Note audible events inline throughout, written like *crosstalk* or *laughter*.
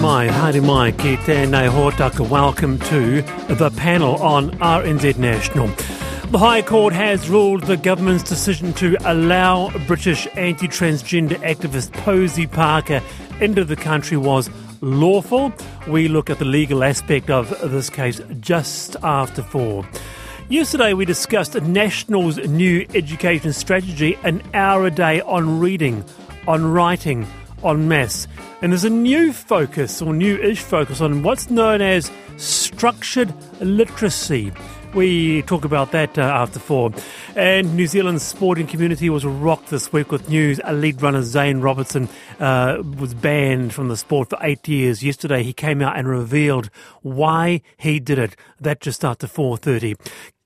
Mai, haere mai, ki tēnei hōtaka. Welcome to the panel on RNZ National. The High Court has ruled the government's decision to allow British anti transgender activist Posie Parker into the country was lawful. We look at the legal aspect of this case just after four. Yesterday, we discussed National's new education strategy an hour a day on reading, on writing, on maths. And there's a new focus, or new ish focus, on what's known as structured literacy. We talk about that uh, after four. And New Zealand's sporting community was rocked this week with news. Elite runner Zane Robertson uh, was banned from the sport for eight years. Yesterday, he came out and revealed why he did it. That just after 4.30.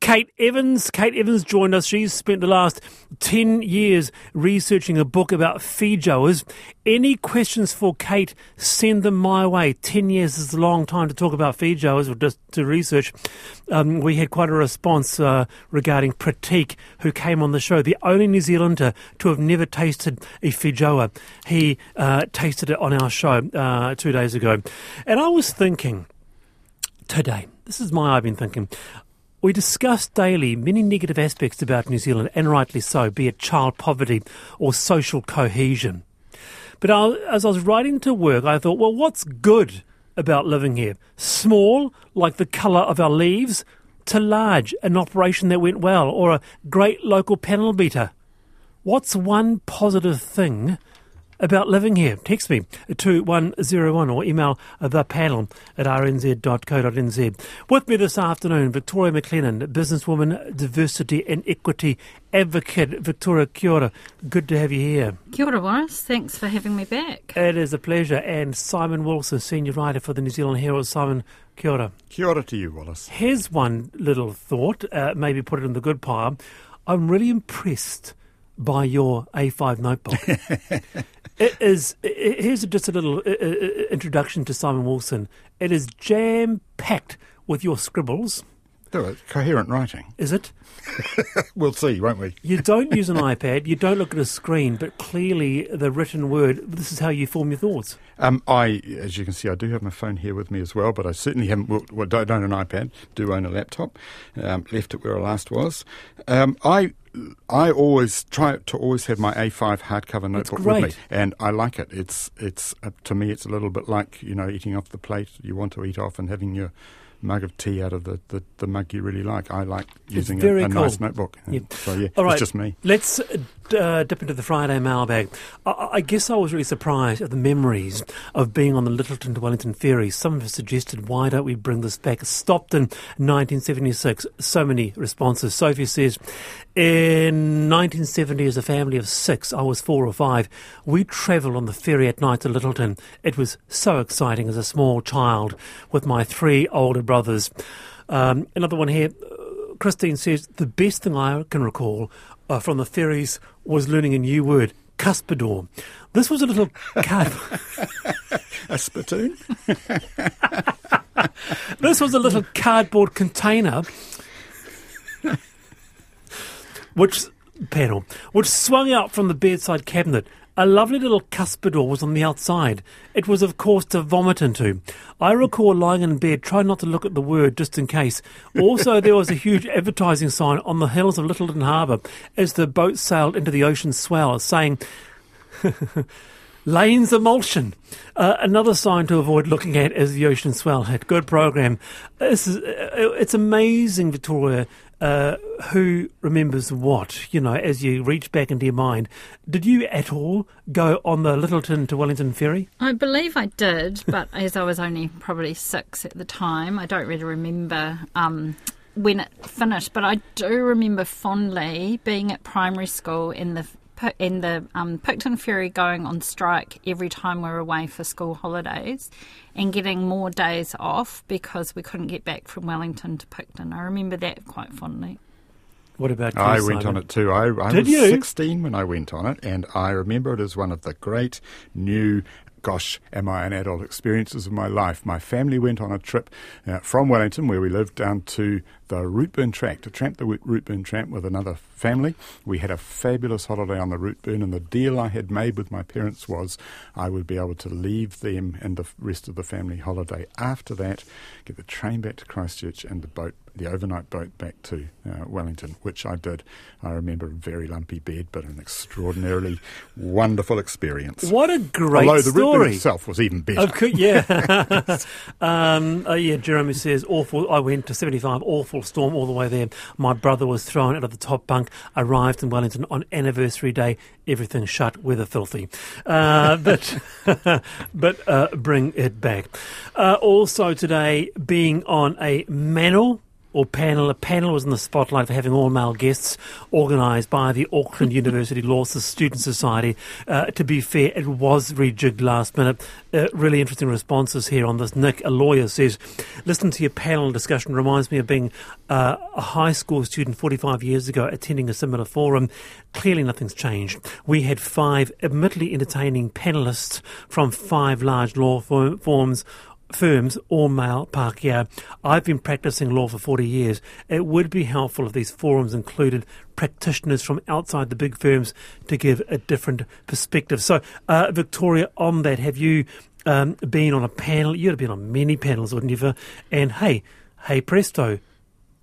Kate Evans. Kate Evans joined us. She's spent the last 10 years researching a book about feijoas. Any questions for Kate, send them my way. 10 years is a long time to talk about feijoas or just to research. Um, we had quite a response uh, regarding Pratik, who came on the show, the only New Zealander to have never tasted a feijoa. He uh, tasted it on our show uh, two days ago. And I was thinking today, this is my I've been thinking. We discuss daily many negative aspects about New Zealand, and rightly so, be it child poverty or social cohesion. But I, as I was riding to work, I thought, well, what's good about living here? Small, like the colour of our leaves, to large, an operation that went well, or a great local panel beater. What's one positive thing about living here. Text me to 101 or email the panel at rnz.co.nz. With me this afternoon, Victoria Maclennan, businesswoman, diversity and equity advocate. Victoria, kia ora. Good to have you here. Kia ora, Wallace. Thanks for having me back. It is a pleasure. And Simon Wilson, senior writer for the New Zealand Herald. Simon, kia ora. Kia ora to you, Wallace. Here's one little thought, uh, maybe put it in the good pile. I'm really impressed by your A5 notebook. *laughs* it is. It, here's just a little uh, uh, introduction to Simon Wilson. It is jam packed with your scribbles. Do it. Coherent writing. Is it? *laughs* we'll see, won't we? You don't use an iPad. You don't look at a screen, but clearly the written word. This is how you form your thoughts. Um, I, as you can see, I do have my phone here with me as well, but I certainly haven't. Well, don't own an iPad. Do own a laptop. Um, left it where I last was. Um, I I always try to always have my A5 hardcover notebook with me, and I like it. It's it's uh, to me it's a little bit like you know eating off the plate you want to eat off and having your mug of tea out of the, the, the mug you really like. I like using a, a cool. nice notebook. Yep. So yeah, All right. it's just me. Let's uh, dip into the Friday mailbag. I, I, guess I was really surprised at the memories of being on the Lyttelton to Wellington ferry. Some have suggested, why don't we bring this back? Stopped in 1976. So many responses. Sophie says, in 1970, as a family of six, I was four or five, we travelled on the ferry at night to Lyttelton. It was so exciting as a small child with my three older brothers. Um, another one here. Christine says the best thing I can recall uh, from the ferries was learning a new word, cuspidor. This was a little *laughs* card. a spittoon? *laughs* this was a little cardboard container *laughs* which panel which swung out from the bedside cabinet a lovely little cuspidor was on the outside. It was, of course, to vomit into. I recall lying in bed, trying not to look at the word just in case. Also, there was a huge advertising sign on the hills of Lyttelton Harbour as the boat sailed into the ocean swell, saying, *laughs* Lane's emulsion. Uh, another sign to avoid looking at as the ocean swell had. Good program. This is, uh, it's amazing, Victoria, uh, who remembers what, you know, as you reach back into your mind. Did you at all go on the Lyttelton to Wellington ferry? I believe I did, but *laughs* as I was only probably six at the time, I don't really remember um, when it finished. But I do remember fondly being at primary school in the in the um, Picton Ferry going on strike every time we were away for school holidays and getting more days off because we couldn't get back from Wellington to Picton. I remember that quite fondly. What about you, I went on it too. I, I Did was you? 16 when I went on it, and I remember it as one of the great new gosh, am I an adult? Experiences of my life. My family went on a trip uh, from Wellington, where we lived, down to the Routeburn Track to tramp the Routeburn Tramp with another family. We had a fabulous holiday on the Routeburn, and the deal I had made with my parents was I would be able to leave them and the rest of the family holiday after that, get the train back to Christchurch and the boat the overnight boat back to uh, Wellington, which I did. I remember a very lumpy bed, but an extraordinarily *laughs* wonderful experience. What a great Although the story! itself was even better. Course, yeah, *laughs* um, uh, yeah. Jeremy says awful. I went to seventy-five. Awful storm all the way there. My brother was thrown out of the top bunk. Arrived in Wellington on anniversary day. Everything shut. Weather filthy, uh, *laughs* but but uh, bring it back. Uh, also today, being on a manel or panel. A panel was in the spotlight for having all male guests, organised by the Auckland *laughs* University Law Student Society. Uh, to be fair, it was rejigged last minute. Uh, really interesting responses here on this. Nick, a lawyer, says, "Listen to your panel discussion reminds me of being uh, a high school student 45 years ago attending a similar forum. Clearly, nothing's changed. We had five admittedly entertaining panelists from five large law firms." Firms or male Pākehā. I've been practicing law for 40 years. It would be helpful if these forums included practitioners from outside the big firms to give a different perspective. So, uh, Victoria, on that, have you um, been on a panel? You'd have been on many panels, wouldn't you? And hey, hey presto,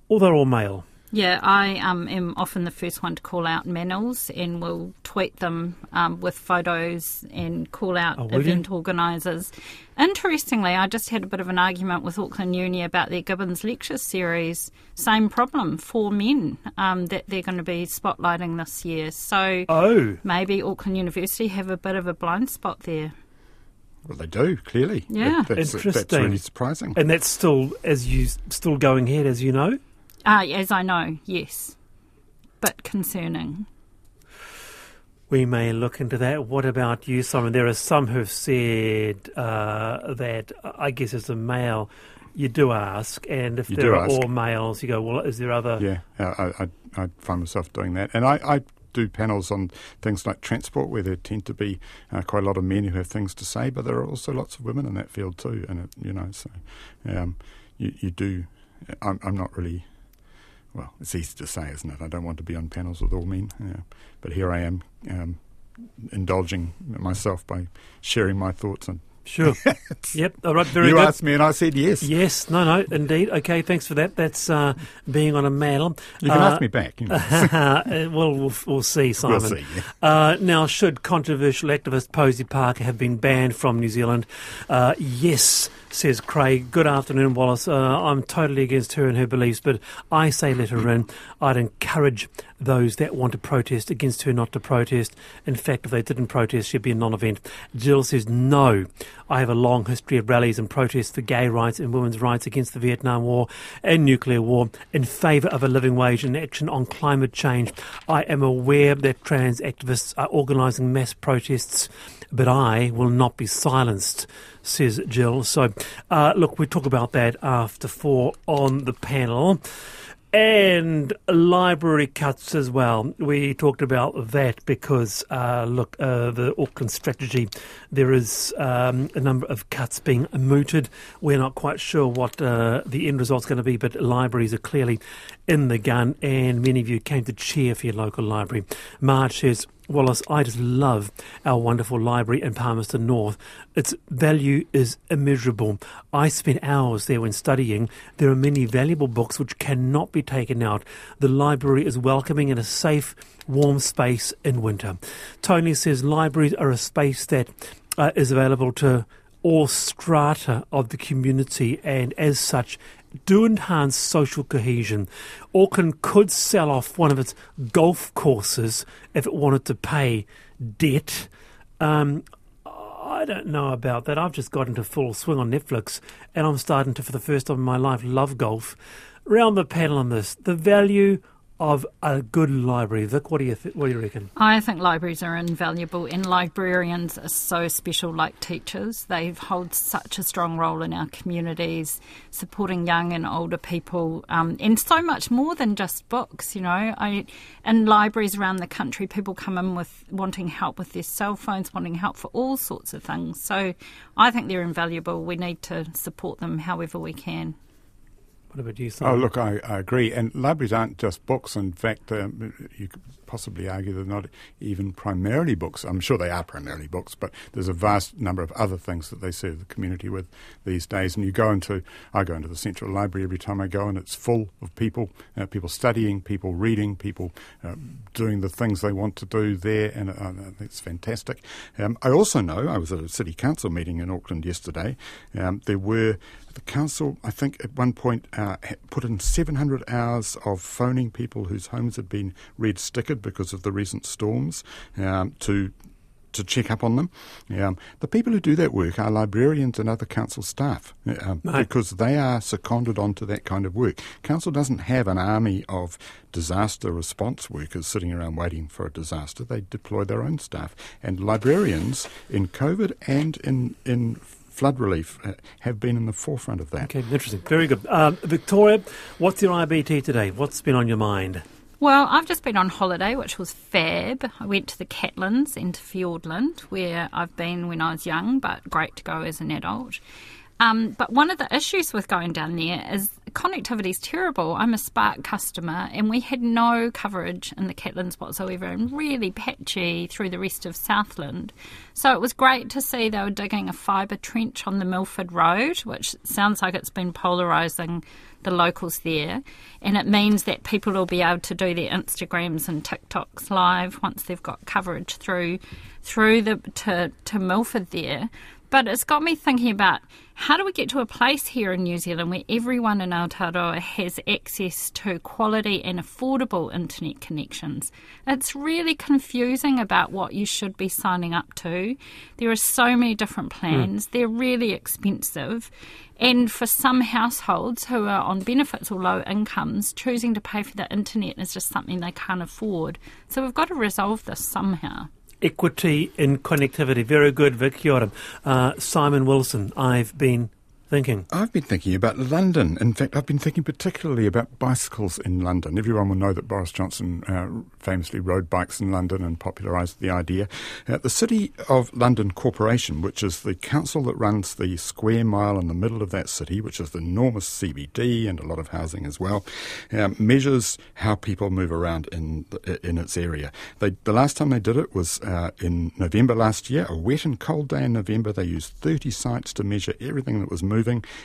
all they're all male. Yeah, I um, am often the first one to call out manels and will tweet them um, with photos and call out oh, event organisers. Interestingly, I just had a bit of an argument with Auckland Uni about their Gibbons lecture series. Same problem for men um, that they're going to be spotlighting this year. So oh. maybe Auckland University have a bit of a blind spot there. Well, they do clearly. Yeah, that, that's, interesting. That's really surprising. And that's still as you still going ahead, as you know. Ah, as I know, yes. But concerning. We may look into that. What about you, Simon? There are some who've said uh, that, I guess, as a male, you do ask, and if you there are ask. all males, you go, well, is there other. Yeah, I, I, I find myself doing that. And I, I do panels on things like transport where there tend to be uh, quite a lot of men who have things to say, but there are also lots of women in that field too. And, it, you know, so um, you, you do. I'm, I'm not really well, it's easy to say, isn't it? I don't want to be on panels with all men, yeah. but here I am um, indulging myself by sharing my thoughts and Sure. *laughs* yep. All right. Very you good. asked me, and I said yes. Yes. No. No. Indeed. Okay. Thanks for that. That's uh, being on a manel. You can uh, ask me back. You know. *laughs* well, we'll, we'll see, Simon. We'll see. Yeah. Uh, now, should controversial activist Posie Parker have been banned from New Zealand? Uh, yes, says Craig. Good afternoon, Wallace. Uh, I'm totally against her and her beliefs, but I say let her in. I'd encourage those that want to protest against her not to protest. In fact, if they didn't protest, she'd be a non-event. Jill says no. I have a long history of rallies and protests for gay rights and women's rights against the Vietnam War and nuclear war in favour of a living wage and action on climate change. I am aware that trans activists are organising mass protests, but I will not be silenced, says Jill. So, uh, look, we talk about that after four on the panel and library cuts as well. We talked about that because, uh, look, uh, the Auckland strategy, there is um, a number of cuts being mooted. We're not quite sure what uh, the end result's going to be, but libraries are clearly in the gun, and many of you came to cheer for your local library. Marge says, Wallace, I just love our wonderful library in Palmerston North. Its value is immeasurable. I spent hours there when studying. There are many valuable books which cannot be taken out. The library is welcoming and a safe, warm space in winter. Tony says libraries are a space that uh, is available to all strata of the community and as such do enhance social cohesion. Auckland could sell off one of its golf courses if it wanted to pay debt. Um, I don't know about that. I've just got into full swing on Netflix and I'm starting to, for the first time in my life, love golf. Round the panel on this, the value of a good library. Vic, what do you th- what do you reckon? I think libraries are invaluable, and librarians are so special, like teachers. They hold such a strong role in our communities, supporting young and older people, um, and so much more than just books. You know, I in libraries around the country, people come in with wanting help with their cell phones, wanting help for all sorts of things. So, I think they're invaluable. We need to support them however we can. What about you, Oh, look, I, I agree. And libraries aren't just books. In fact, um, you could possibly argue they're not even primarily books. I'm sure they are primarily books, but there's a vast number of other things that they serve the community with these days. And you go into, I go into the Central Library every time I go, and it's full of people, uh, people studying, people reading, people uh, doing the things they want to do there, and uh, it's fantastic. Um, I also know, I was at a city council meeting in Auckland yesterday, um, there were the council, I think, at one point uh, put in 700 hours of phoning people whose homes had been red stickered because of the recent storms um, to to check up on them. Um, the people who do that work are librarians and other council staff um, Right. because they are seconded onto that kind of work. Council doesn't have an army of disaster response workers sitting around waiting for a disaster. They deploy their own staff. And librarians in COVID and in, in flood relief uh, have been in the forefront of that. Okay, interesting. Very good. Um, Victoria, what's your IBT today? What's been on your mind? Well, I've just been on holiday, which was fab. I went to the Catlins into Fiordland, where I've been when I was young, but great to go as an adult. Um, but one of the issues with going down there is connectivity is terrible. I'm a Spark customer, and we had no coverage in the Catlins whatsoever, and really patchy through the rest of Southland. So it was great to see they were digging a fibre trench on the Milford Road, which sounds like it's been polarising the locals there, and it means that people will be able to do their Instagrams and TikToks live once they've got coverage through through the to to Milford there. But it's got me thinking about how do we get to a place here in New Zealand where everyone in Aotearoa has access to quality and affordable internet connections? It's really confusing about what you should be signing up to. There are so many different hmm. plans, they're really expensive. And for some households who are on benefits or low incomes, choosing to pay for the internet is just something they can't afford. So we've got to resolve this somehow. Equity in connectivity. Very good, Vic. Ora. Uh, Simon Wilson, I've been thinking. I've been thinking about London. In fact, I've been thinking particularly about bicycles in London. Everyone will know that Boris Johnson uh, famously rode bikes in London and popularised the idea. Uh, the City of London Corporation, which is the council that runs the square mile in the middle of that city, which is the enormous CBD and a lot of housing as well, um, measures how people move around in the, in its area. They, the last time they did it was uh, in November last year, a wet and cold day in November. They used 30 sites to measure everything that was moving,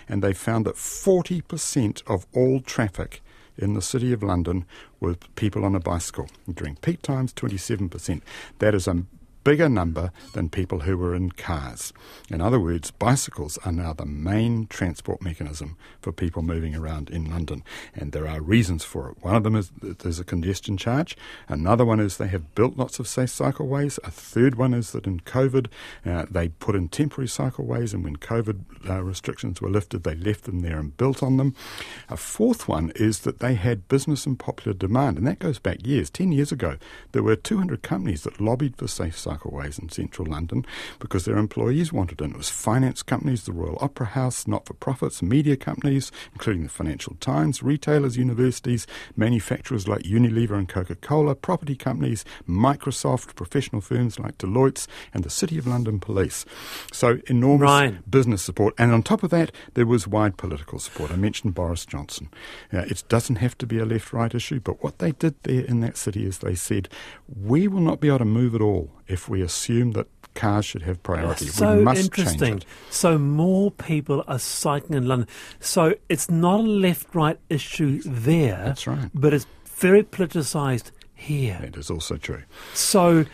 and they found that 40% of all traffic in the City of London were people on a bicycle. During peak times, 27%. That is a bigger number than people who were in cars. In other words, bicycles are now the main transport mechanism for people moving around in London. And there are reasons for it. One of them is that there's a congestion charge. Another one is they have built lots of safe cycleways. A third one is that in COVID, uh, they put in temporary cycleways, and when COVID uh, restrictions were lifted, they left them there and built on them. A fourth one is that they had business and popular demand, and that goes back years. Ten years ago, there were 200 companies that lobbied for safe cycleways in central London because their employees wanted it. It was finance companies, the Royal Opera House, not for profits, media companies, including the Financial Times, retailers, universities, manufacturers like Unilever and Coca Cola, property companies, Microsoft, professional firms like Deloitte's, and the City of London Police. So enormous Right. business support. And on top of that, there was wide political support. I mentioned Boris Johnson. Uh, it doesn't have to be a left right issue, but what they did there in that city is they said, we will not be able to move at all if we assume that cars should have priority. So we must interesting. So more people are cycling in London. So it's not a left-right issue there. That's right. But it's very politicised here. It is also true. So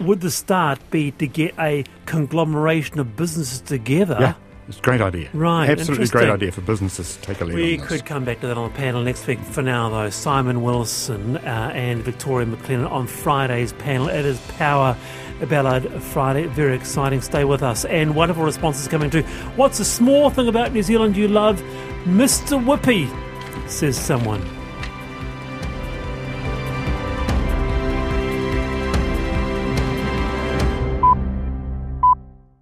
would the start be to get a conglomeration of businesses together? Yeah, it's a great idea. Right, Absolutely great idea for businesses to take a lead We on this. could come back to that on the panel next week. For now, though, Simon Wilson uh, and Victoria Maclennan on Friday's panel. It is Power Ballad Friday. Very exciting. Stay with us. And wonderful responses coming to What's a small thing about New Zealand you love? Mr. Whippy, says someone.